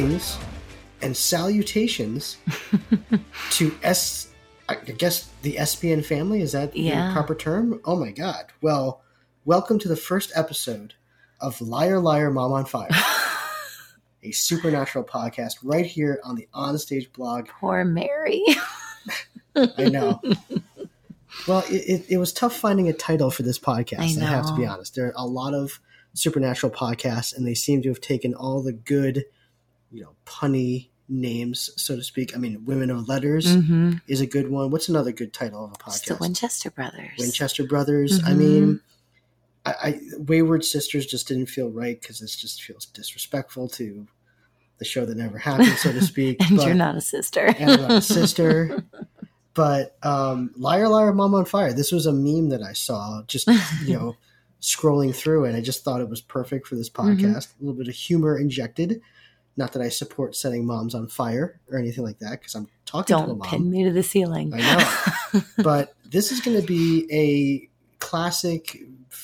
and greetings and salutations to S. I guess the SPN family is that Yeah. the proper term? Oh my God! Well, welcome to the first episode of Liar Liar Mom on Fire, a supernatural podcast right here on the Onstage blog. Poor Mary. I know. Well, it, it, it was tough finding a title for this podcast. I I, have to be honest. There are a lot of supernatural podcasts, and they seem to have taken all the good, you know, punny names, so to speak. I mean, Women of Letters mm-hmm. is a good one. What's another good title of a It's the? Winchester brothers. Winchester Brothers. I Mhm. mean, I, I Wayward Sisters just didn't feel right because this just feels disrespectful to the show that never happened, so to speak. and But- you're not a sister. and I'm not a sister. But um, liar, liar, mom on fire. This was a meme that I saw just you know scrolling through, and I just thought it was perfect for this Mm-hmm. podcast. A little bit of humor injected. Not that I support setting moms on fire or anything like that, because I'm talking to a Don't mom. pin me to the ceiling. I know. but this is going to be a classic,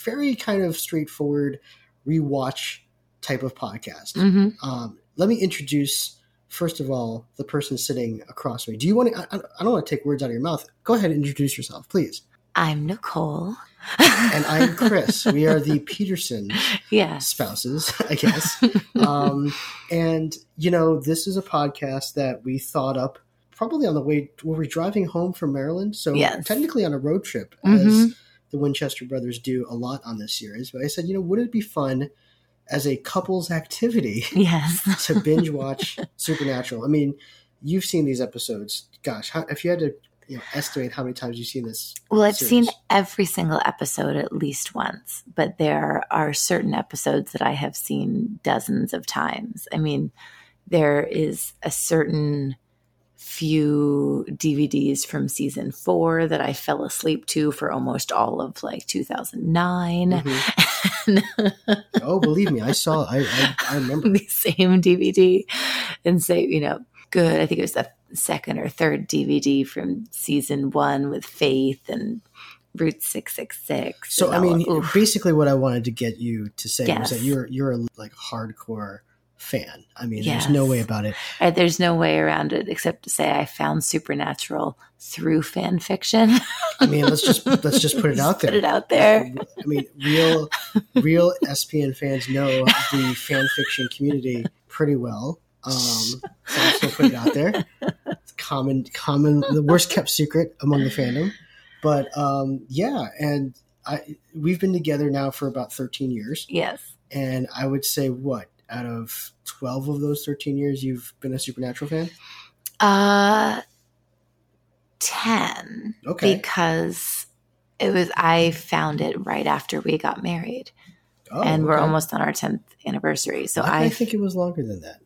very kind of straightforward rewatch type of podcast. hmm Um, let me introduce, first of all, the person sitting across me. Do you want to? I, I don't want to take words out of your mouth. Go ahead and introduce yourself, please. I'm Nicole. And I'm Chris. we are the Peterson yes. spouses, I guess. Um, and, you know, this is a podcast that we thought up probably on the way, were we driving home from Maryland? So Yes. technically on a road trip, Mhm. as the Winchester brothers do a lot on this series. But I said, you know, wouldn't it be fun as a couple's activity yes. to binge watch Supernatural. I mean, you've seen these episodes. Gosh, how, if you had to you know, estimate how many times you've seen this, Well, I've series. seen every single episode at least once, but there are certain episodes that I have seen dozens of times. I mean, there is a certain few DVDs from season four that I fell asleep to for almost all of like 2009. Mhm. oh, believe me, I saw. I I, I remember. the same DVD and say, you know, good. I think it was the second or third DVD from season one with Faith and Route 666. So I mean, oof. basically, what I wanted to get you to say was that you're you're a like hardcore fan. I mean, Yes. there's no way about it. Uh, there's no way around it except to say I found Supernatural through fan fiction. I mean, let's just let's just put it out there. Put it out there. I mean, real real SPN fans know the fan fiction community pretty well. Um, so just put it out there. It's common, common, the worst kept secret among the fandom. But um, yeah, and I we've been together now for about thirteen years, Yes. and I would say what out of twelve of those thirteen years, you've been a Supernatural fan. Uh, 10. Okay, Because it was, I found it right after we got married. oh, and we're okay. almost on our 10th anniversary. So I, I, think it was longer than that.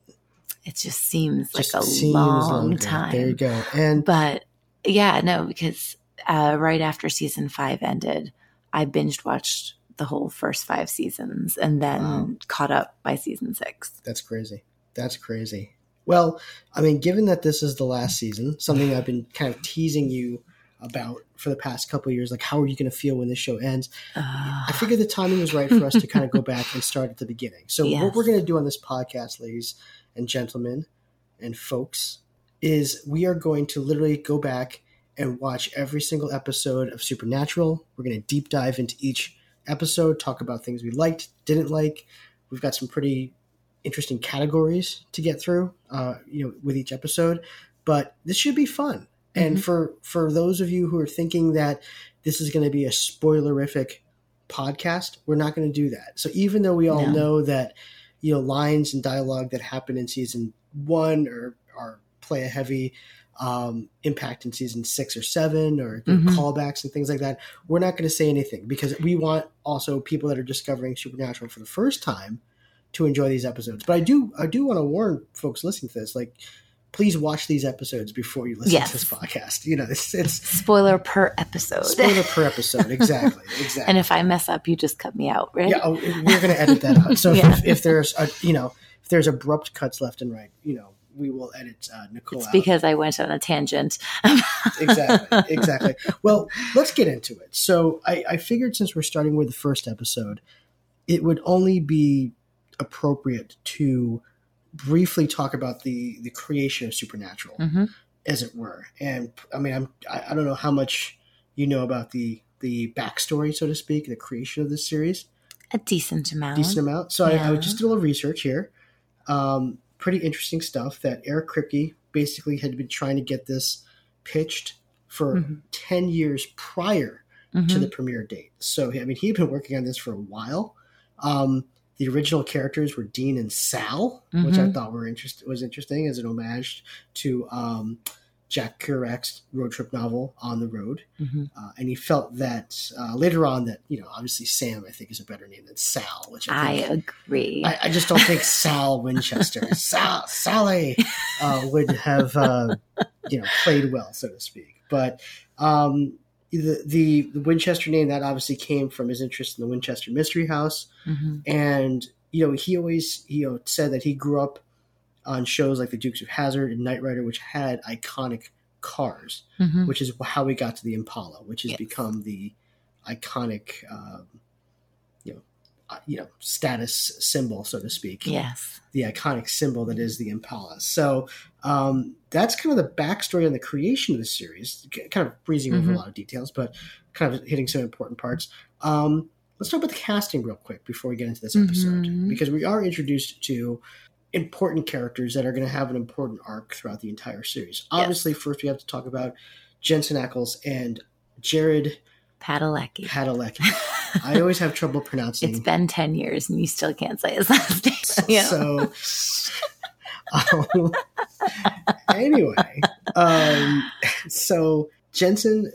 It just seems like a seems long longer. time. There you go. And But yeah, no, because uh, right after season five ended, I binge watched the whole first five seasons and then Wow. caught up by season six. That's crazy. That's crazy. Well, I mean, given that this is the last season, something I've been kind of teasing you about for the past couple of years, like how are you going to feel when this show ends? I Uh, figured the timing was right for us to kind of go back and start at the beginning. So what we're going to do on this podcast, ladies and gentlemen and folks, is we are going to literally go back and watch every single episode of Supernatural. We're going to deep dive into each episode, talk about things we liked, didn't like. We've got some pretty interesting categories to get through, uh, you know, with each episode. But this should be fun. And Mhm. for for those of you who are thinking that this is going to be a spoilerific podcast, we're not going to do that. So even though we all No. know that you know lines and dialogue that happen in season one or are play a heavy um, impact in season six or seven or Mhm. callbacks and things like that, we're not going to say anything because we want also people that are discovering Supernatural for the first time to enjoy these episodes. But I do I do want to warn folks listening to this, like please watch these episodes before you listen Yes. to this podcast. You know, it's, it's spoiler per episode. spoiler per episode. Exactly. Exactly. and if I mess up, you just cut me out, right? yeah, oh, we're going to edit that out. So Yeah. if, if there's a, you know, if there's abrupt cuts left and right, you know, we will edit uh, Nicole It's out. because I went on a tangent. exactly exactly well let's get into it so I, I figured since we're starting with the first episode it would only be appropriate to briefly talk about the the creation of Supernatural, hmm as it were. And I mean, I'm I, I don't know how much you know about the the backstory, so to speak, the creation of this series. A decent amount. decent amount. So I, I just did a little research here. Um, pretty interesting stuff that Eric Kripke basically had been trying to get this pitched for Mhm. 10 years prior to Mhm. the premiere date. So, I mean, he'd been working on this for a while. Um, the original characters were Dean and Sal, which I Mhm. thought were interest- was interesting as an homage to um, Jack Kerouac's road trip novel On the Road. Mhm. Uh, and he felt that uh, later on that, you know, obviously Sam, I think, is a better name than Sal, which I I think agree. I, I just don't think Sal Winchester, Sal, Sally, uh, would have uh, you know played well, so to speak. But um, the, the the Winchester name that obviously came from his interest in the Winchester Mystery House, Mhm. and you know he always you know said that he grew up on shows like The Dukes of Hazzard and Knight Rider, which had iconic cars, Mhm. which is how we got to the Impala, which has Yes. become the iconic. Um, you know, uh, you know, status symbol, so to speak Yes. the iconic symbol that is the Impala. So um, that's kind of the backstory on the creation of the series. Kind of breezing over a Mhm. lot of details, but kind of hitting some important parts. Um, let's talk about the casting real quick before we get into this episode, Mhm. because we are introduced to important characters that are going to have an important arc throughout the entire series. Obviously, first we have to talk about Jensen Ackles and Jared Padalecki. Padalecki. I always have trouble pronouncing. It's been 10 years and you still can't say his last name. So, um, anyway, um, so Jensen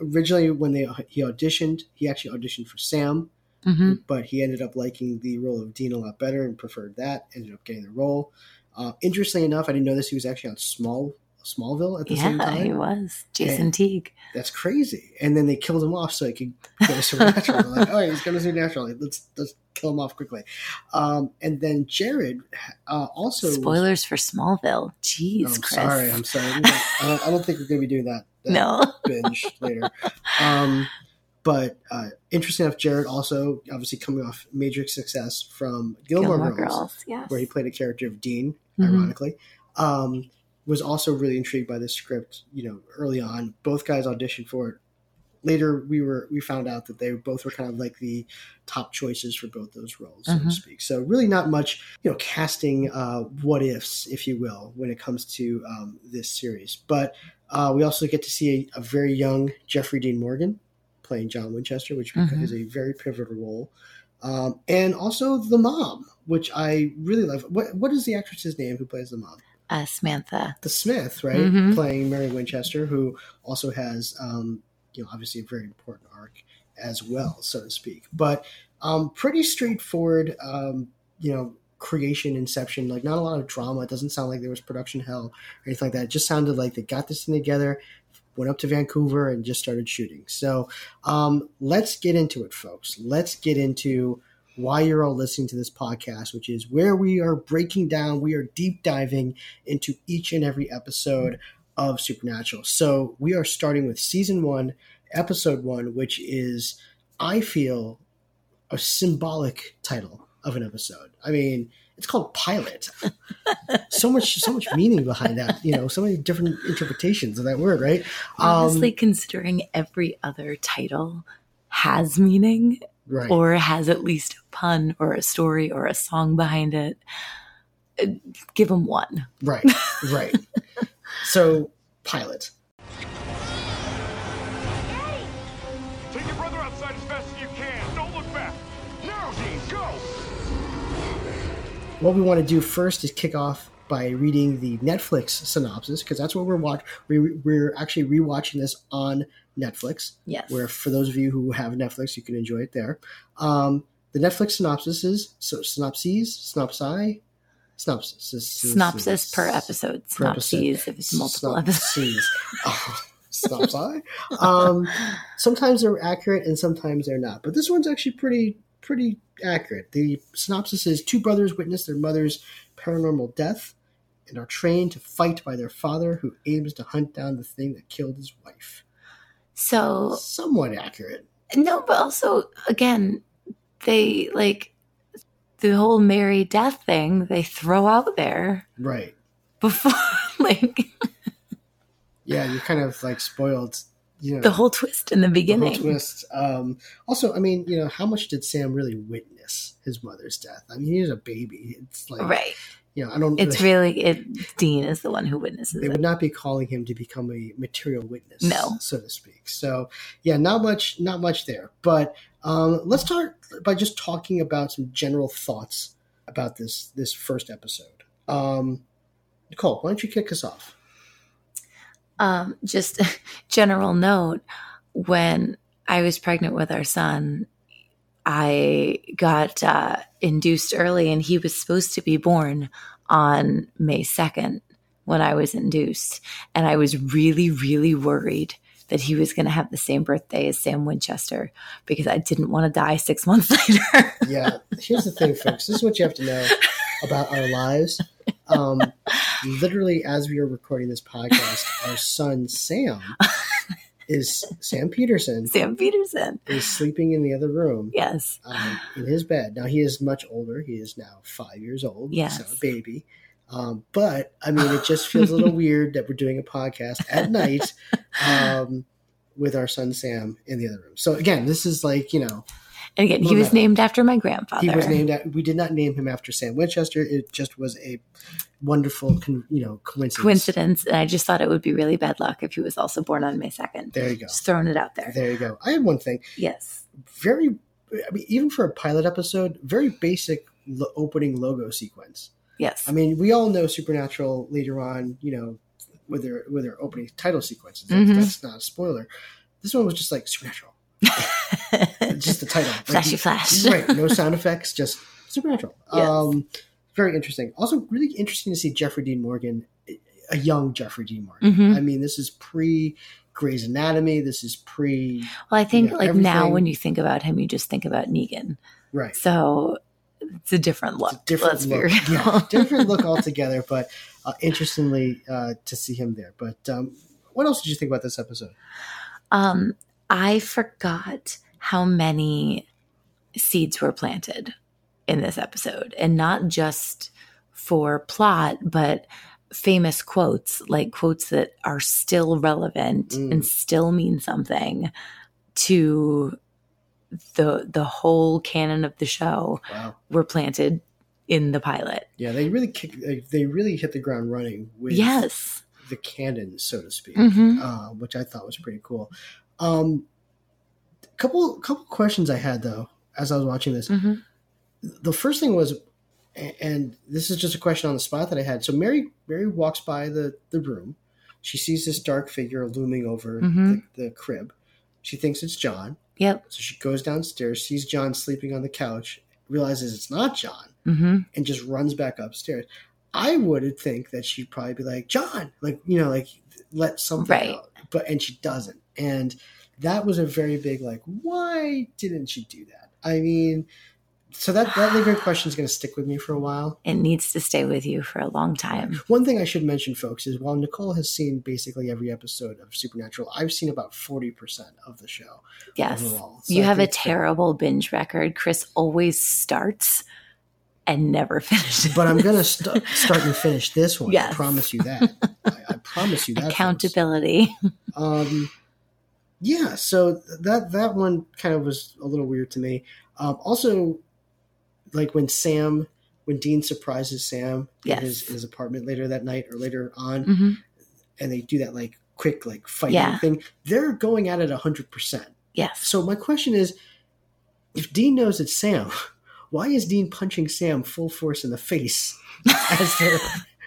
originally when they he auditioned, he actually auditioned for Sam, hmm but he ended up liking the role of Dean a lot better and preferred that. Ended up getting the role. Uh, interestingly enough, I didn't know this. He was actually on Small Smallville at the same Yeah, he was. Jason Teague. That's crazy. And then they killed him off so he could go to Supernatural. They're like, oh, he's going to Supernatural. Let's let's kill him off quickly. Um, and then Jared uh, also was- Spoilers for Smallville. Jeez, I'm Chris. sorry. I'm sorry. I don't, I don't think we're going to be doing that, that no. binge later. Um, but uh, interesting enough, Jared also obviously coming off major success from Gilmore, Gilmore Girls, Girls. Yes. where he played a character of Dean, Mhm. ironically. Um, was also really intrigued by this script. You know, early on, both guys auditioned for it. Later, we were we found out that they both were kind of like the top choices for both those roles, so to Mhm. speak. So really, not much you know casting uh, what ifs, if you will, when it comes to um, this series. But uh, we also get to see a, a very young Jeffrey Dean Morgan playing John Winchester, which Mhm. is a very pivotal role. Um, and also the mom, which I really love. What what is the actress's name who plays the mom? Uh, Samantha. The Smith, right, Mhm. playing Mary Winchester, who also has, um, you know, obviously a very important arc as well, so to speak. But um, pretty straightforward, um, you know, creation, inception. Like not a lot of drama. It doesn't sound like there was production hell or anything like that. It just sounded like they got this thing together, went up to Vancouver, and just started shooting. So um, let's get into it, folks. Let's get into why you're all listening to this podcast, which is where we are breaking down, we are deep diving into each and every episode of Supernatural. So we are starting with season one, episode one, which is, I feel, a symbolic title of an episode. I mean, it's called pilot. so much, so much meaning behind that. You know, so many different interpretations of that word, right? Honestly, um, considering every other title has meaning right. or has at least a pun or a story or a song behind it, uh, give them one. Right, right. so, pilot. Daddy! Take your brother outside as fast as you can. Don't look back. Now, Dean, go! What we want to do first is kick off by reading the Netflix synopsis because that's what we're watching. We're actually rewatching this on Netflix. Yes. Where for those of you who have Netflix, you can enjoy it there. Um, the Netflix synopsis is so synopses, synopsi, synopsis, Synopsis per episode. Per episode. Synopses if it's multiple episodes. Synopses. synopsi. Um, sometimes they're accurate and sometimes they're not. But this one's actually pretty pretty accurate. The synopsis is two brothers witness their mother's paranormal death and are trained to fight by their father who aims to hunt down the thing that killed his wife. So Somewhat accurate. No, but also again, they like the whole Mary death thing they throw out there Right. before like Yeah, you're kind of like spoiled. You know, the whole twist in the the whole beginning. twist. Um, also, I mean, you know, how much did Sam really witness his mother's death? I mean, he was a baby. It's like, Right. You know, I don't. It's really it Dean is the one who witnesses they it. would not be calling him to become a material witness, No. so to speak. So, yeah, not much, not much there. But um, let's start by just talking about some general thoughts about this this first episode. Um, Nicole, why don't you kick us off? Um, just general note when I was pregnant with our son, I got uh, induced early, and he was supposed to be born on May 2nd when I was induced. And I was really, really worried that he was going to have the same birthday as Sam Winchester because I didn't want to die six months later. Yeah, here's the thing, folks. This is what you have to know about our lives. Um, literally, as we are recording this podcast, our son Sam is Sam Peterson Sam Peterson. is sleeping in the other room Yes. um, in his bed. Now he is much older. He is now five years old. Yes. so a baby. Um, but I mean, it just feels a little weird that we're doing a podcast at night um, with our son Sam in the other room. So again, this is like you know And again, he was no. named after my grandfather. he was named. At, we did not name him after Sam Winchester. It just was a wonderful, con, you know, coincidence. coincidence. And I just thought it would be really bad luck if he was also born on May 2nd. There you go. Just throwing it out there. There you go. I have one thing. Yes. Very, I mean, even for a pilot episode, very basic lo- opening logo sequence. Yes. I mean, we all know Supernatural later on, you know, with their with their opening title sequences. Mhm. That's not a spoiler. This one was just like Supernatural, just the title. Like, Flashy flash. right? No sound effects, just Supernatural. Yes. Um, very interesting. Also, really interesting to see Jeffrey Dean Morgan, a young Jeffrey Dean Morgan. Mhm. I mean, this is pre Grey's Anatomy. This is pre Well, I think Yeah, like now when you think about him, you just think about Negan. right. So it's a different look. A different look. Yeah, different look altogether. But uh, interestingly uh, to see him there. But um, what else did you think about this episode? Um, I forgot how many seeds were planted in this episode, and not just for plot, but famous quotes, like quotes that are still relevant Mm. and still mean something to the the whole canon of the show Wow. were planted in the pilot. Yeah, they really kick. They, they really hit the ground running with Yes. the canon, so to speak, Mhm. uh, which I thought was pretty cool. Um, couple couple questions I had though as I was watching this. Mhm. The first thing was, and this is just a question on the spot that I had. So Mary Mary walks by the the room. She sees this dark figure looming over Mhm. the, the crib. She thinks it's John. Yep. So she goes downstairs, sees John sleeping on the couch, realizes it's not John, hmm and just runs back upstairs. I would think that she'd probably be like, John, like, you know, like let something Right. out. But and she doesn't. And that was a very big like, why didn't she do that? I mean, so that that lingering question is going to stick with me for a while. It needs to stay with you for a long time. One thing I should mention, folks, is while Nicole has seen basically every episode of Supernatural, I've seen about forty percent of the show. Yes. So you I have a think that- terrible binge record. Chris always starts and never finishes. But I'm going to st- start and finish this one. I promise you that. I, I promise you that. accountability. Um, yeah, so that that one kind of was a little weird to me. Um, also, like when Sam, when Dean surprises Sam Yes. in his, his apartment later that night or later on, hmm and they do that like quick like fighting Yeah. thing, they're going at it hundred percent. Yes. So my question is, if Dean knows it's Sam, why is Dean punching Sam full force in the face as they're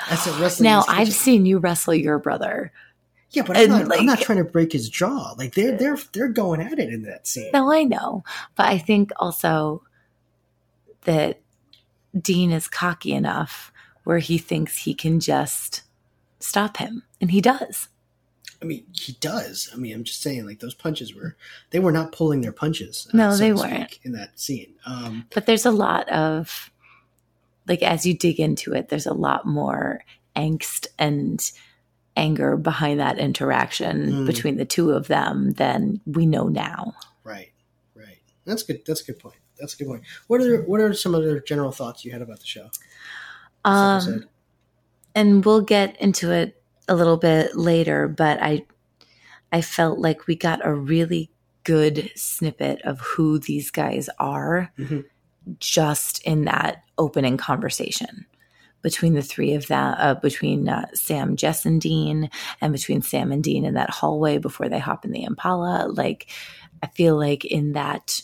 as they're wrestling? Now I've seen you wrestle your brother. Yeah, but I'm not, I'm not trying to break his jaw. Like they're they're they're going at it in that scene. No, I know. But I think also that Dean is cocky enough where he thinks he can just stop him. And he does. I mean, he does. I mean, I'm just saying, like those punches were they were not pulling their punches. uh, No, so they weren't. in that scene. Um, But there's a lot of, like, as you dig into it, there's a lot more angst and anger behind that interaction Mm. between the two of them than we know now. right, right. That's good. That's a good point. that's a good point. What are what are some other general thoughts you had about the show? Um, and we'll get into it a little bit later, but I I felt like we got a really good snippet of who these guys are Mhm. just in that opening conversation between the three of them, uh, between uh, Sam, Jess, and Dean, and between Sam and Dean in that hallway before they hop in the Impala. Like, I feel like in that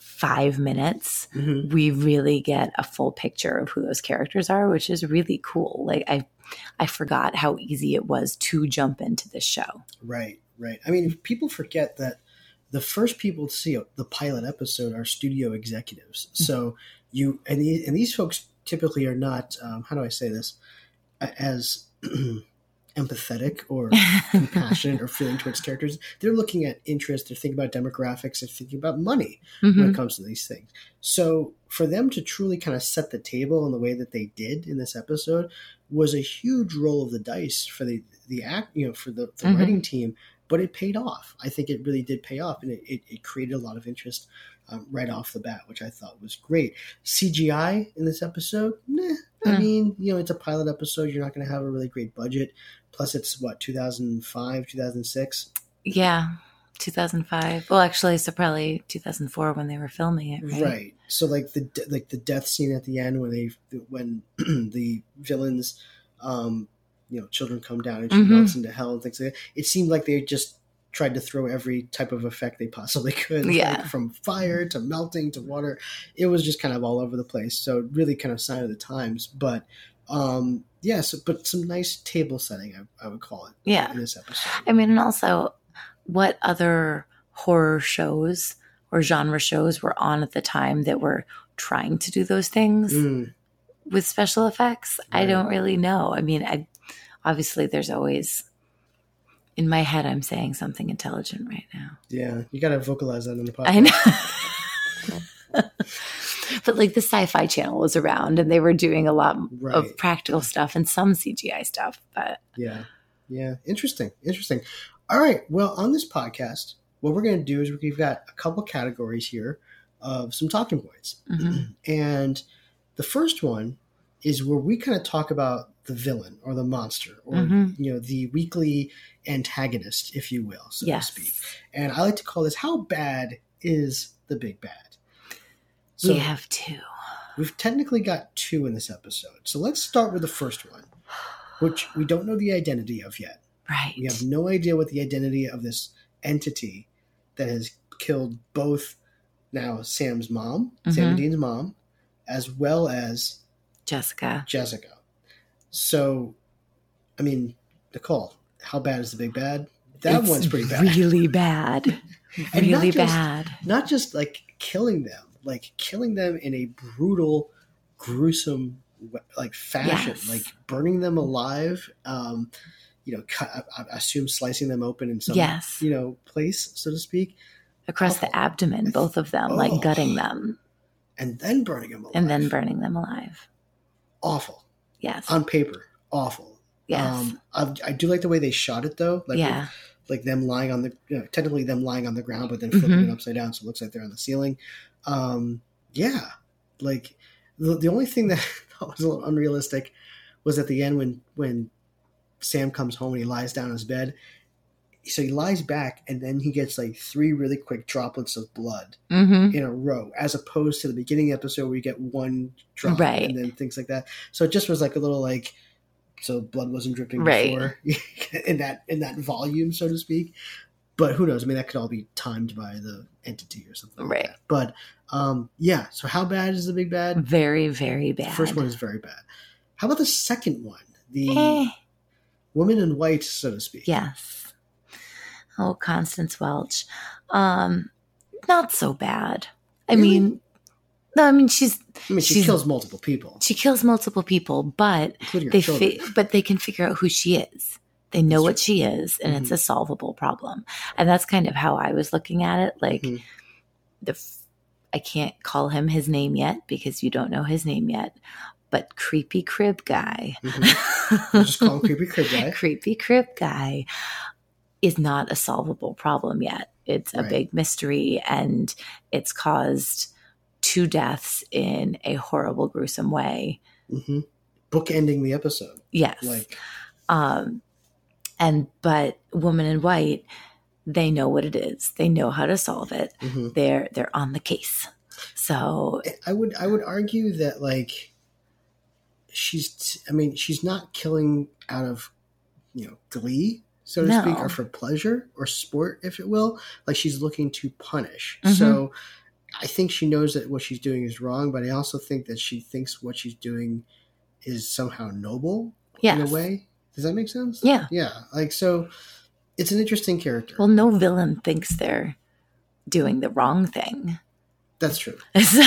five minutes, Mhm. we really get a full picture of who those characters are, which is really cool. Like, I, I forgot how easy it was to jump into this show. Right, right. I mean, people forget that the first people to see the pilot episode are studio executives. So you and these and these folks typically are not. Um, how do I say this? As empathetic or compassionate or feeling towards characters. They're looking at interest. They're thinking about demographics. They're thinking about money when Mhm. it comes to these things. So for them to truly kind of set the table in the way that they did in this episode was a huge roll of the dice for the the act, you know, for the, the Mhm. writing team. But it paid off. I think it really did pay off, and it, it, it created a lot of interest um, right off the bat, which I thought was great. CGI in this episode, nah. I Mm. mean, you know, it's a pilot episode. You're not going to have a really great budget. Plus, it's what 2005, 2006. Yeah, 2005. Well, actually, so probably 2004 when they were filming it, right? right so like the like the death scene at the end when they when the villains um you know children come down and she Mhm. melts into hell and things like that it seemed like they just tried to throw every type of effect they possibly could Yeah. like from fire to melting to water it was just kind of all over the place so really kind of sign of the times but um yeah so, but some nice table setting I, I would call it Yeah. in this episode I mean, and also, what other horror shows or genre shows were on at the time that were trying to do those things Mm, with special effects? I don't really know. I mean, I obviously there's always in my head I'm saying something intelligent right now. yeah you got to vocalize that in the podcast I know. but like the sci-fi channel was around and they were doing a lot Right. of practical stuff and some CGI stuff, but Yeah. Yeah. Interesting. Interesting. All right. Well, on this podcast, what we're going to do is we've got a couple categories here of some talking points. mhm. And the first one is where we kind of talk about the villain or the monster or, Mhm. you know, the weekly antagonist, if you will, so yes. to speak. And I like to call this how bad is the big bad? So we have two. We've technically got two in this episode. So let's start with the first one, which we don't know the identity of yet. Right. We have no idea what the identity of this entity that has killed both now Sam's mom, Sam and Mhm. Dean's mom, as well as Jessica. Jessica. So, I mean, Nicole, how bad is the big bad? That It's one's pretty bad. Really bad. And not really just- bad. Not just like killing them, like killing them in a brutal, gruesome like fashion, Yes. like burning them alive. Um, you know, cut, I, I assume slicing them open in some Yes. you know place, so to speak, Across awful. the abdomen, both of them, like Oh. gutting them and then burning them alive, and then burning them alive. Awful Yes. on paper, awful. yes. Um, I, I do like the way they shot it though, like yeah. like them lying on the you know, technically them lying on the ground, but then flipping Mhm. it upside down, so it looks like they're on the ceiling. Um, yeah, like the the only thing that was a little unrealistic was at the end when when Sam comes home and he lies down in his bed. So he lies back, and then he gets like three really quick droplets of blood Mm-hmm. in a row, as opposed to the beginning the episode where you get one drop Right. and then things like that. So it just was like a little like, so blood wasn't dripping Right. before in that in that volume, so to speak. But who knows? I mean, that could all be timed by the entity or something. like Right. that. But um, yeah. So how bad is the big bad? Very, very The bad. first one is very bad. How about the second one? The Eh, woman in white, so to speak. yes. Oh, Constance Welch. Um, not so bad. I Really? mean, no, I mean she's I mean, she She's- kills multiple people, she kills multiple people, but they fi- but they can figure out who she is. They know That's what she is, and it's Mhm. a solvable problem. And that's kind of how I was looking at it. Like Mhm. the, f- I can't call him his name yet because you don't know his name yet. But creepy crib guy, Mhm. We'll just call him creepy crib guy. creepy crib guy, is not a solvable problem yet. It's a Right. big mystery, and it's caused two deaths in a horrible, gruesome way. hmm Bookending the episode, Yes. like um, and but woman in white, they know what it is. They know how to solve it. mhm. They're they're on the case. So I would I would argue that like she's I mean she's not killing out of you know glee so to No. speak or for pleasure or sport if it will like she's looking to punish Mhm. so I think she knows that what she's doing is wrong but I also think that she thinks what she's doing is somehow noble yes. in a way does that make sense Yeah. yeah like so it's an interesting character Well, no villain thinks they're doing the wrong thing. that's true So,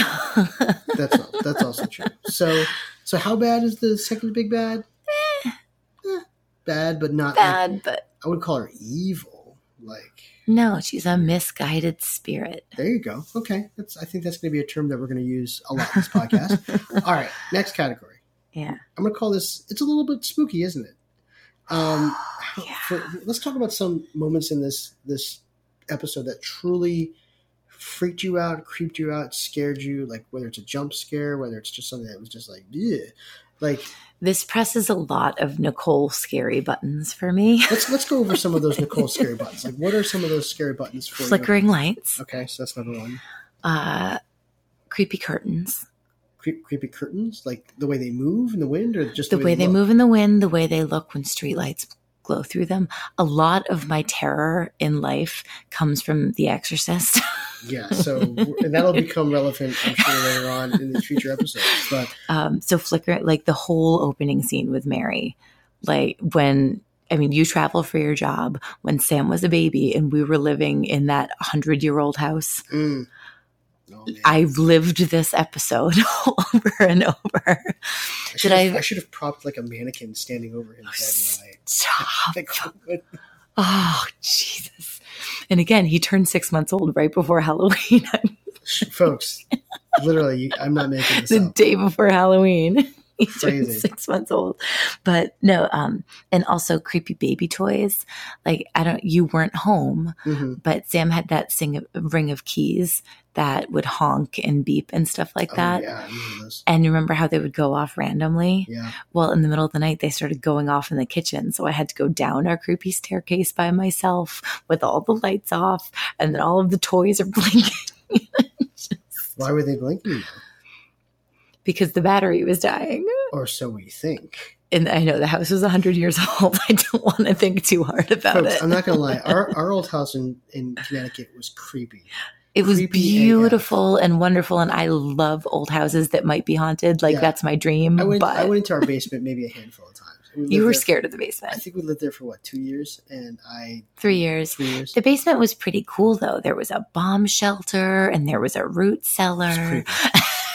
That's that's also true. So so how bad is the second big bad? Eh, bad, but not. Like, bad, but I would call her evil. Like no, she's a misguided spirit. there you go. Okay, that's. I think that's going to be a term that we're going to use a lot in this podcast. All right, next category. Yeah. I'm going to call this. It's a little bit spooky, isn't it? Um, Yeah. for, let's talk about some moments in this this episode that truly freaked you out, creeped you out, scared you. Like whether it's a jump scare, whether it's just something that was just like, yeah, like This presses a lot of Nicole scary buttons for me. let's let's go over some of those Nicole scary buttons. Like, what are some of those scary buttons for Flickering lights. Okay, so that's number one. uh, creepy curtains, Creep, creepy curtains, like the way they move in the wind, or just the way they look? move in the wind, the way they look when streetlights glow through them. A lot of my terror in life comes from The Exorcist. Yeah, so and that'll become relevant, I'm sure, later on in the future episodes. But um, so flicker like the whole opening scene with Mary, like when I mean you travel for your job when Sam was a baby and we were living in that hundred year old house. mm. oh. I've lived this episode over and over. I should, have, I- I should have propped like a mannequin standing over his head. I. Oh Jesus! And again, he turned six months old right before Halloween. folks, literally, I'm not making this the up. day before Halloween. He turned Crazy. six months old. But no, um, and also creepy baby toys. Like I don't you weren't home, hmm but Sam had that sing ring of keys that would honk and beep and stuff like Oh, that. yeah, remember this. And you remember how they would go off randomly? Yeah, Well, in the middle of the night, they started going off in the kitchen. So I had to go down our creepy staircase by myself with all the lights off, and then all of the toys are blinking why were they blinking? Because the battery was dying. Or so we think. And I know the house was 100 years old. I don't want to think too hard about Folks, it. I'm not gonna lie. Our our old house in, in Connecticut was creepy. it was creepy AF. beautiful and wonderful. And I love old houses that might be haunted. Like, Yeah. that's my dream. I went but I went into our basement maybe a handful of times. We you were scared of the basement. I think we lived there for what two years, and I Three years. three years. The basement was pretty cool, though. There was a bomb shelter and there was a root cellar.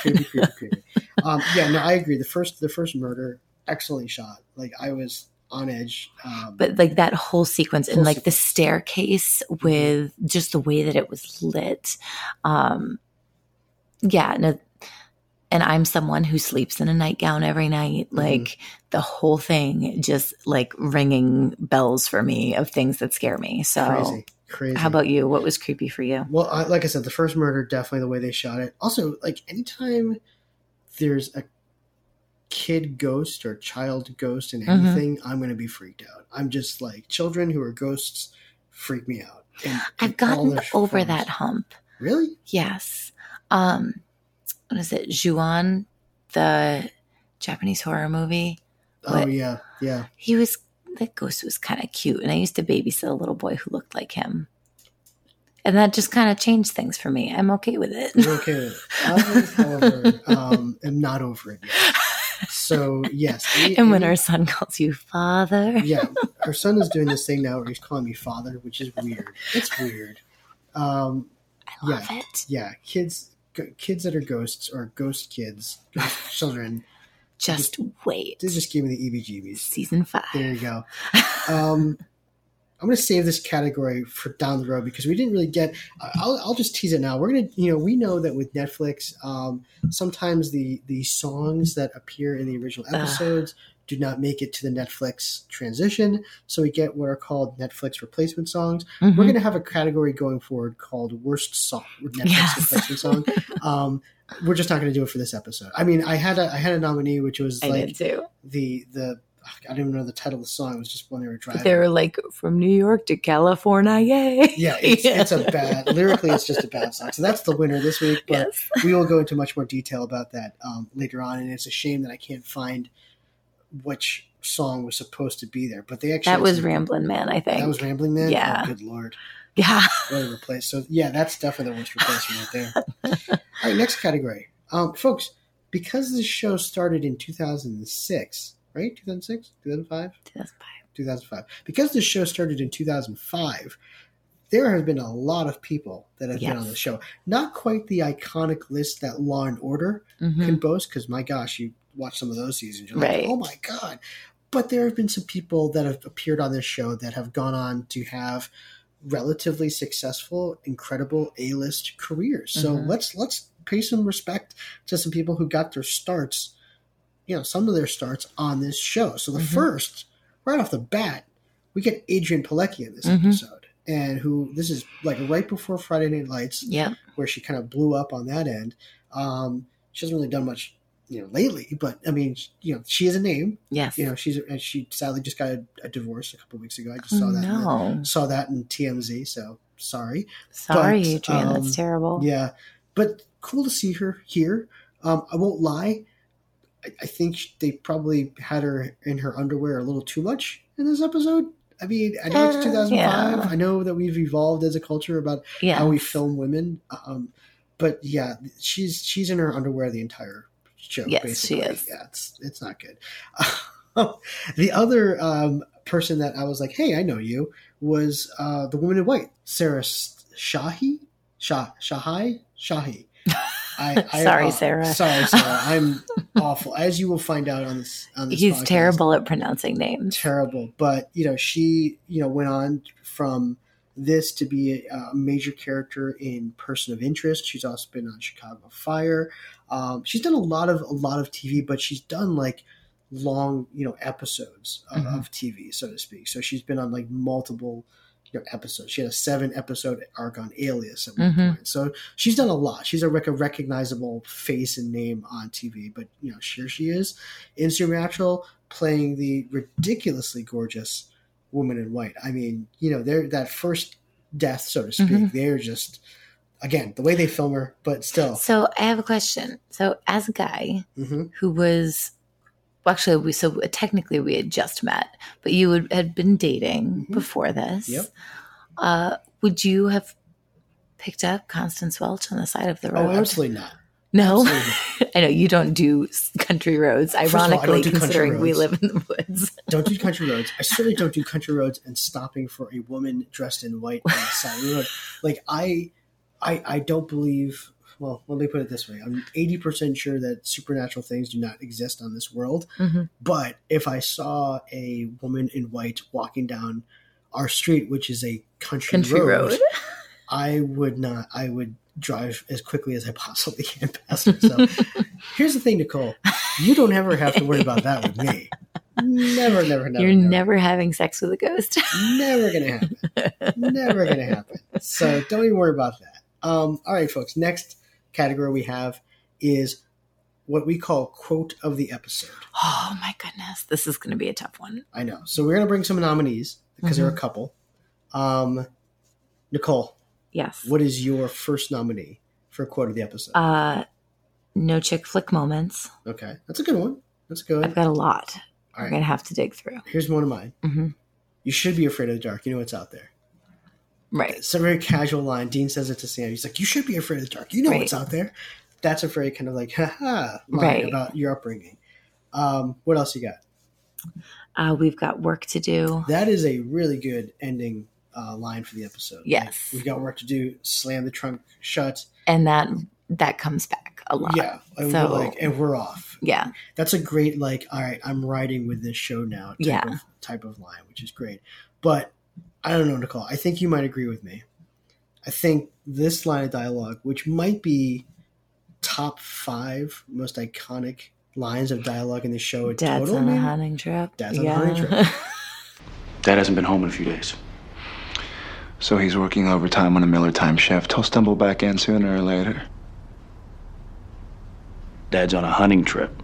Creepy, creepy, creepy, creepy. Um, yeah, no, I agree. The first the first murder, excellently shot. Like I was on edge. Um, but like that whole sequence and Whole like the staircase with just the way that it was lit um yeah no and i'm someone who sleeps in a nightgown every night Mm-hmm. like the whole thing just like ringing bells for me of things that scare me so crazy, crazy. how about you what was creepy for you Well, I, like I said, the first murder definitely the way they shot it. Also, like anytime there's a kid ghost or child ghost in Mhm. anything, I'm going to be freaked out. I'm just like children who are ghosts freak me out. And, i've and gotten over forms. that hump Really? yes um what is it Ju-On the japanese horror movie Oh yeah, yeah. he was the ghost was kind of cute and i used to babysit a little boy who looked like him and that just kind of changed things for me i'm okay with it You're okay with it. I, however, um, am not over it yet. So yes, and when our son calls you father yeah, our son is doing this thing now where he's calling me father, which is weird. It's weird. Um, i love it yeah, kids, kids that are ghosts or ghost kids, ghost children, just wait they just gave me the EBGBs. season five There you go. Um, I'm going to save this category for down the road because we didn't really get. I'll, I'll just tease it now. We're going to, you know, we know that with Netflix, um, sometimes the the songs that appear in the original episodes do not make it to the Netflix transition. So we get what are called Netflix replacement songs. Mhm. We're going to have a category going forward called worst song, with Netflix Yes. replacement song. Um, we're just not going to do it for this episode. I mean, I had a I had a nominee which was I like the the I don't even know the title of the song. It was just when they were driving. They were like from New York to California, yay! yeah, it's, it's a bad lyrically. It's just a bad song. So that's the winner this week. But yes. we will go into much more detail about that um, later on. And it's a shame that I can't find which song was supposed to be there. But they actually That was some- Ramblin' Man, I think. That was Rambling Man. Yeah. Oh, good lord. yeah. What a replace. So yeah, that's definitely the worst replacement right there. All right, next category, um, folks. Because this show started in 2006, right? 2006, 2005, 2005. 2005. Because this show started in 2005, there has been a lot of people that have been on the show. Not quite the iconic list that Law and Order Mhm. can boast, because my gosh, you watch some of those seasons, you're like, Right. oh my god. But there have been some people that have appeared on this show that have gone on to have relatively successful, incredible A-list careers. So Mhm. let's let's pay some respect to some people who got their starts, you know, some of their starts on this show. So the Mhm. first, right off the bat, we get Adrianne Palicki in this Mhm. episode. And who this is like right before Friday Night Lights Yeah. where she kind of blew up on that end. Um, she hasn't really done much, you know, lately. But I mean, you know, she is a name. Yes. You know, she's and she sadly just got a, a divorce a couple weeks ago. I just Oh, saw that. the- no. saw that in TMZ. So sorry. Sorry, but, Adrianne. um, that's terrible. Yeah, but cool to see her here. Um, I won't lie. I, I think they probably had her in her underwear a little too much in this episode. I mean, I know Uh, it's 2005. yeah. I know that we've evolved as a culture about Yeah. how we film women. Um, but yeah, she's she's in her underwear the entire show. Yes, basically. she is. Yeah, it's it's not good. the other um, person that I was like, hey, I know you, was uh, the woman in white, Sarah Shahi, Shah Shahai Shahi. I, I, Sorry, uh, Sarah. Sorry, Sarah. I'm awful, as you will find out on this. On this He's podcast terrible at pronouncing names. terrible. But you know, she you know went on from this to be a, a major character in Person of Interest. She's also been on Chicago Fire. Um, she's done a lot of a lot of TV, but she's done like long you know episodes of, Mhm. of TV, so to speak. So she's been on like multiple. You know, episodes. She had a seven episode arc on Alias at one Mhm. point. So she's done a lot. She's a, rec- a recognizable face and name on TV. But you know, here she is in Supernatural playing the ridiculously gorgeous woman in white. I mean, you know, they're that first death, so to speak. Mhm. They're just again the way they film her, but still. So I have a question. So as a guy hmm who was well, actually we so technically we had just met, but you would, had been dating Mhm. before this. Yep. Uh, would you have picked up Constance Welch on the side of the Oh, road? absolutely not. No, Absolutely I know you don't do country roads. of all, Ironically, considering we live in the woods. Don't do country roads. I certainly don't do country roads and stopping for a woman dressed in white on the side of the road. Like I, I, I don't believe. Well, let me put it this way: I'm eighty percent sure that supernatural things do not exist on this world. Mhm. But if I saw a woman in white walking down our street, which is a country, Country road, road. I would not. I would drive as quickly as I possibly can past her. So here's the thing, Nicole: you don't ever have to worry about that with me. Never, never, never. You're never, never having sex with a ghost. never gonna happen. never gonna happen. So don't even worry about that. Um, all right, folks. Next category we have is what we call quote of the episode. oh my goodness, this is going to be a tough one. I know. So we're gonna bring some nominees because there are a couple. Um, Nicole, Yes. what is your first nominee for quote of the episode? Uh, no chick flick moments. okay, that's a good one. That's good. I've got a lot. All We're going to have to dig through. here's one of mine. hmm You should be afraid of the dark. You know what's out there. Right. It's a very casual line. Dean says it to Sam. He's like, "You should be afraid of the dark. You know Right. what's out there." That's a very kind of like, "Ha line Right. about your upbringing. Um, what else you got? Uh, we've got work to do. That is a really good ending uh, line for the episode. Yes. Like, we've got work to do. Slam the trunk shut. And that that comes back a lot. Yeah, and So- we're like, and we're off. Yeah. That's a great like. All right, I'm riding with this show now. Type Yeah. of, type of line, which is great. But I don't know, Nicole. I think you might agree with me. I think this line of dialogue, which might be top five most iconic lines of dialogue in the show in Dad's total, on a hunting trip. Dad's on a hunting trip. Dad hasn't been home in a few days. So he's working overtime on a Miller time shift. He'll stumble back in sooner or later. Dad's on a hunting trip.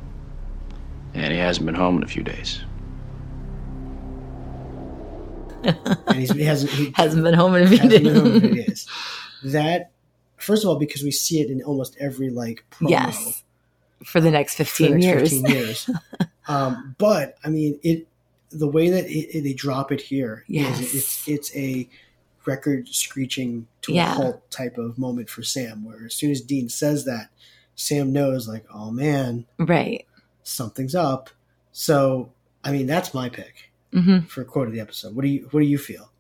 And he hasn't been home in a few days. And he's, he hasn't he Hasn't been home in a few hasn't been home in a few days. That first of all, because we see it in almost every like promo yes. For the next for the 15 next years. 15 years. um, but I mean, it the way that it, it- they drop it here is Yes. it's it's a record screeching to Yeah. a halt type of moment for Sam. Where as soon as Dean says that, Sam knows like, oh man, right. something's up. So I mean, that's my pick hmm for quote of the episode. What do you What do you feel?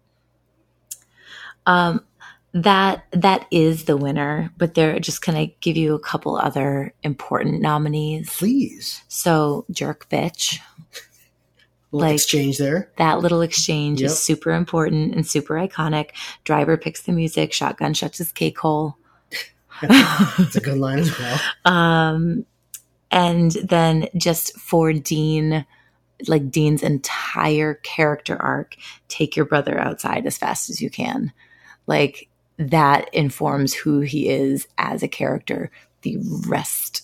Um, that that is the winner, but they're just gonna give you a couple other important nominees. Please, So, jerk bitch. little Like- exchange there. That little exchange Yep. is super important and super iconic. Driver picks the music. Shotgun shuts his cake hole. It's a good line as well. Um, and then just for Dean, like Dean's entire character arc, take your brother outside as fast as you can. Like that informs who he is as a character the rest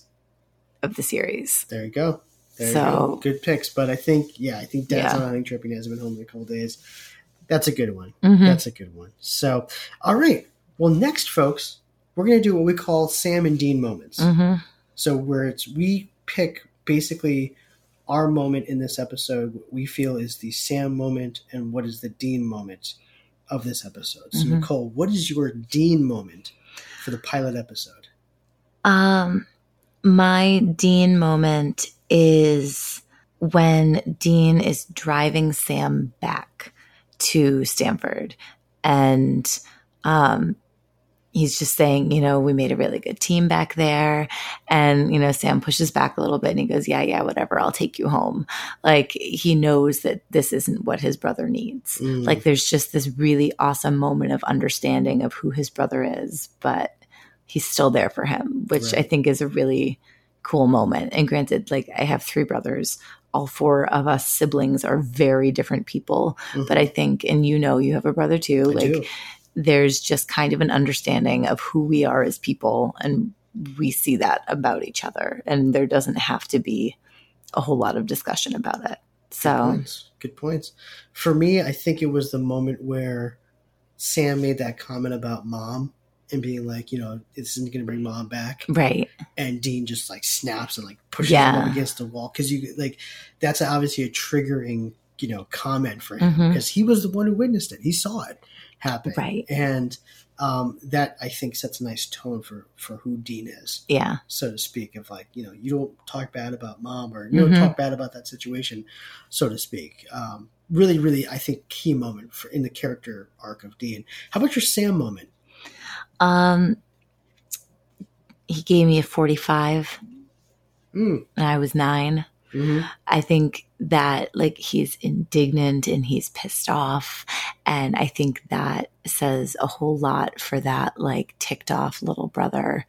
of the series. There you go. There you So- go. good picks. But I think, yeah, I think Dad's Yeah. on hunting trip and he hasn't been home in a couple days. That's a good one. Mhm. That's a good one. So, all right. Well, next, folks, we're going to do what we call Sam and Dean moments. Mhm. So, where it's we pick basically our moment in this episode, we feel is the Sam moment, and what is the Dean moment of this episode. So, Mhm. Nicole, what is your Dean moment for the pilot episode? Um, my Dean moment is when Dean is driving Sam back to Stanford, and um, he's just saying, you know, we made a really good team back there, and you know, Sam pushes back a little bit, and he goes, "Yeah, yeah, whatever, I'll take you home." Like he knows that this isn't what his brother needs. Mm. Like there's just this really awesome moment of understanding of who his brother is, but he's still there for him, which I think is a really cool moment. And granted, like I have three brothers, all four of us siblings are very different people, Mhm. but I think, and you know, you have a brother too. I like do. There's just kind of an understanding of who we are as people, and we see that about each other, and there doesn't have to be a whole lot of discussion about it. Good So points. Good points. For me, I think it was the moment where Sam made that comment about mom and being like, you know, this isn't going to bring mom back, right, and Dean just like snaps and like pushes Yeah. him up against the wall because you like that's obviously a triggering you know comment for him mm-hmm. because he was the one who witnessed it. He saw it happen, Right. And um, that I think sets a nice tone for for who Dean is yeah, so to speak, of like, you know, you don't talk bad about mom or you don't Mhm. talk bad about that situation, so to speak. Um, really, really, I think key moment for in the character arc of Dean. How about your Sam moment? Um, he gave me a 45 Mm, and I was nine. Hmm I think that like he's indignant and he's pissed off. And I think that says a whole lot for that like ticked off little brother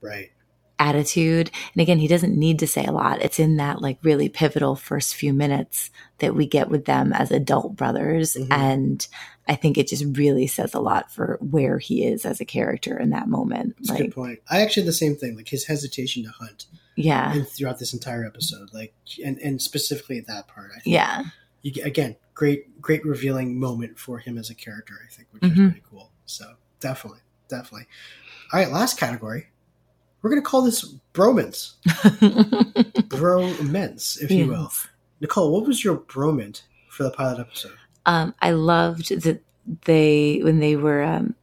Right. attitude. And again, he doesn't need to say a lot. It's in that like really pivotal first few minutes that we get with them as adult brothers. Mhm. And I think it just really says a lot for where he is as a character in that moment. That's a like, good point. I actually had the same thing, like his hesitation to hunt, yeah. and throughout this entire episode, like, and and specifically that part. I think Yeah. you again, great, great revealing moment for him as a character. I think, which is Mhm. pretty cool. So definitely, definitely. All right, last category. We're gonna call this bromance, bromance, if you will. Nicole, what was your bromant for the pilot episode? Um, I loved that they when they were um,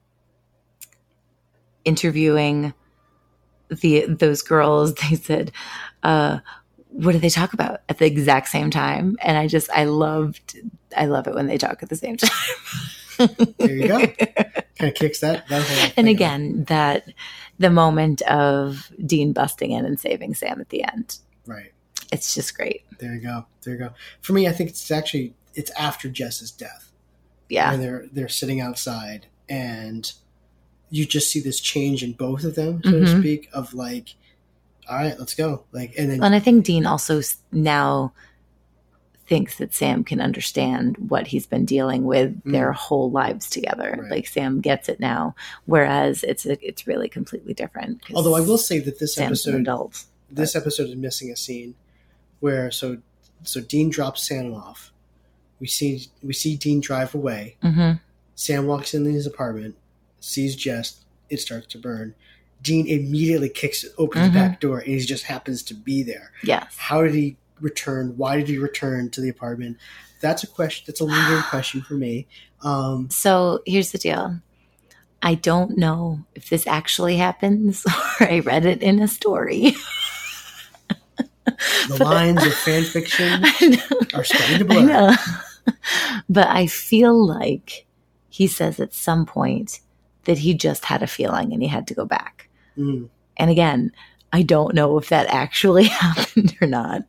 interviewing the those girls. They said, uh, "What do they talk about at the exact same time?" And I just I loved I love it when they talk at the same time. There you go. Kind of kicks that that and again, that the moment of Dean busting in and saving Sam at the end. right It's just great. there you go, there you go. For me, I think it's actually it's after Jess's death. Yeah. and they're they're sitting outside and you just see this change in both of them so to Mhm. speak of like all right let's go like and then And I think Dean also now thinks that Sam can understand what he's been dealing with their whole lives together. Mm. Right. Like Sam gets it now, whereas it's a, it's really completely different. although i will say that this Sam's an episode adult. this episode is missing a scene where so so Dean drops Sam off. We see we see Dean drive away. Mm-hmm. Sam walks into his apartment, sees Jess. It starts to burn. Dean immediately kicks open Mhm. the back door, and he just happens to be there. Yes. How did he return? Why did he return to the apartment? That's a question. That's a lingering question for me. Um, So here's the deal. I don't know if this actually happens or I read it in a story. the lines of fan fiction are starting to I blur. know. but I feel like he says at some point that he just had a feeling and he had to go back. Mm. And again, I don't know if that actually happened or not.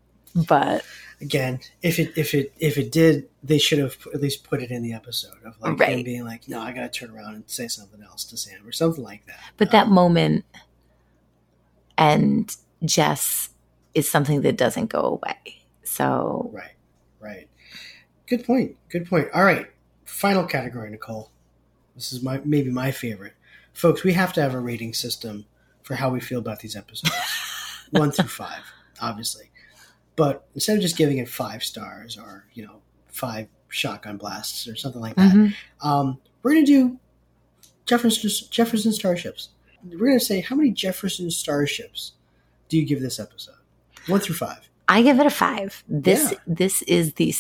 But Again, if it if it if it did, they should have at least put it in the episode of like him being like, "No, I got to turn around and say something else to Sam" or something like that. but that moment and Jess is something that doesn't go away. So Right, right. Good point. Good point. All right, final category, Nicole. This is my maybe my favorite, folks. We have to have a rating system for how we feel about these episodes, one through five, obviously. But instead of just giving it five stars or you know five shotgun blasts or something like that, mhm. um, we're gonna do Jefferson Jefferson starships. We're gonna say how many Jefferson starships do you give this episode? One through five. I give it a five. This Yeah. this is the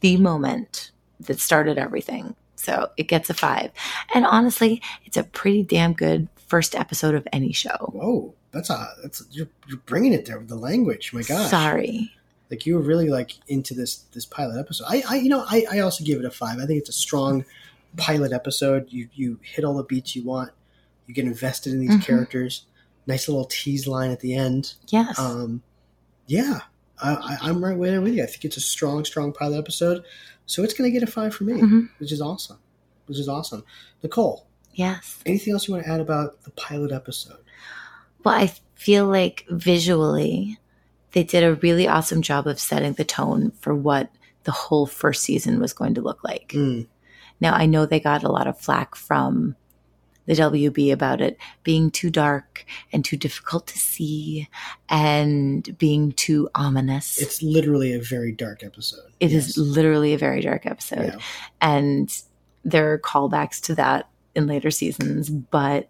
the moment that started everything. So it gets a five. And honestly, it's a pretty damn good first episode of any show. Whoa, that's a that's you're, you're bringing it there with the language. My gosh, Sorry. like you were really like into this this pilot episode. I, I you know I, I also give it a five. I think it's a strong pilot episode. You you hit all the beats you want. You get invested in these Mhm. characters. Nice little tease line at the end. Yes. Um, yeah, I, I, I'm right there with you. I think it's a strong strong pilot episode. So it's gonna get a five for me, Mhm. which is awesome. Which is awesome. Nicole, yes. anything else you want to add about the pilot episode? Well, I feel like visually, they did a really awesome job of setting the tone for what the whole first season was going to look like. Mm, Now, I know they got a lot of flack from the WB about it being too dark and too difficult to see and being too ominous. it's literally a very dark episode. It is Yes. literally a very dark episode. Yeah. And there are callbacks to that in later seasons, but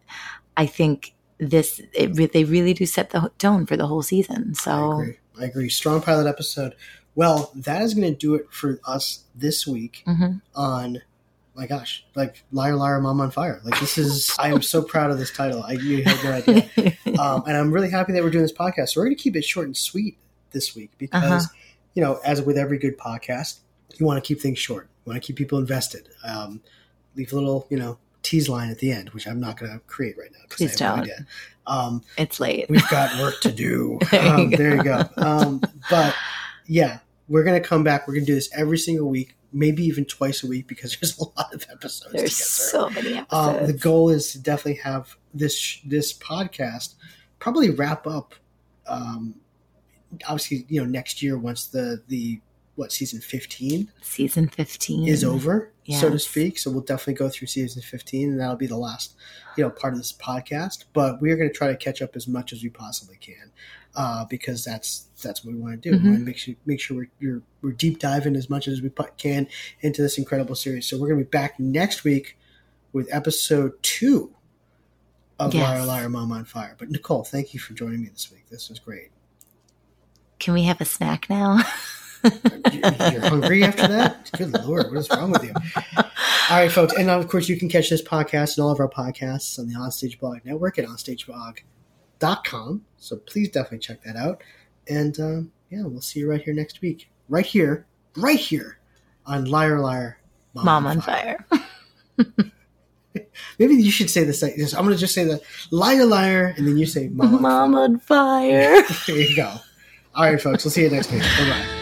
I think this it they really do set the tone for the whole season. I So agree. I agree. Strong pilot episode. Well, that is going to do it for us this week Mhm. on. My gosh, like liar, liar, mom on fire. Like this is. I am so proud of this title. I you had no idea, um, and I'm really happy that we're doing this podcast. So we're going to keep it short and sweet this week because, Uh-huh. you know, as with every good podcast, you want to keep things short. You want to keep people invested. Um, leave a little, you know, tease line at the end, which I'm not going to create right now. Please have no don't. idea. Um, it's late. we've got work to do. There you um, go. there you go. Um, but yeah, we're gonna come back. We're gonna do this every single week, maybe even twice a week because there's a lot of episodes. There's to get through. so many episodes. Um, the goal is to definitely have this this podcast probably wrap up. Um, obviously, you know, next year once the the what season fifteen Season 15 is over, so to speak. So we'll definitely go through season 15, and that'll be the last, you know, part of this podcast. But we're going to try to catch up as much as we possibly can, uh, because that's that's what we want to do. We Mhm. want to make sure make sure we're, we're we're deep diving as much as we can into this incredible series. So we're going to be back next week with episode two of Yes. Liar Liar Mom on Fire. But Nicole, thank you for joining me this week. This was great. Can we have a snack now? You- You're hungry after that? Good lord, what is wrong with you? All right, folks, and of course, you can catch this podcast and all of our podcasts on the Onstage Blog Network at onstageblog.com. So please definitely check that out. And um, yeah, we'll see you right here next week. Right here, right here on Liar Liar Mom on fire. Maybe you should say this. I'm going to just say the liar, liar, and then you say mom. on Mom on fire. fire. There you go. All right, folks, we'll see you next week. Bye bye.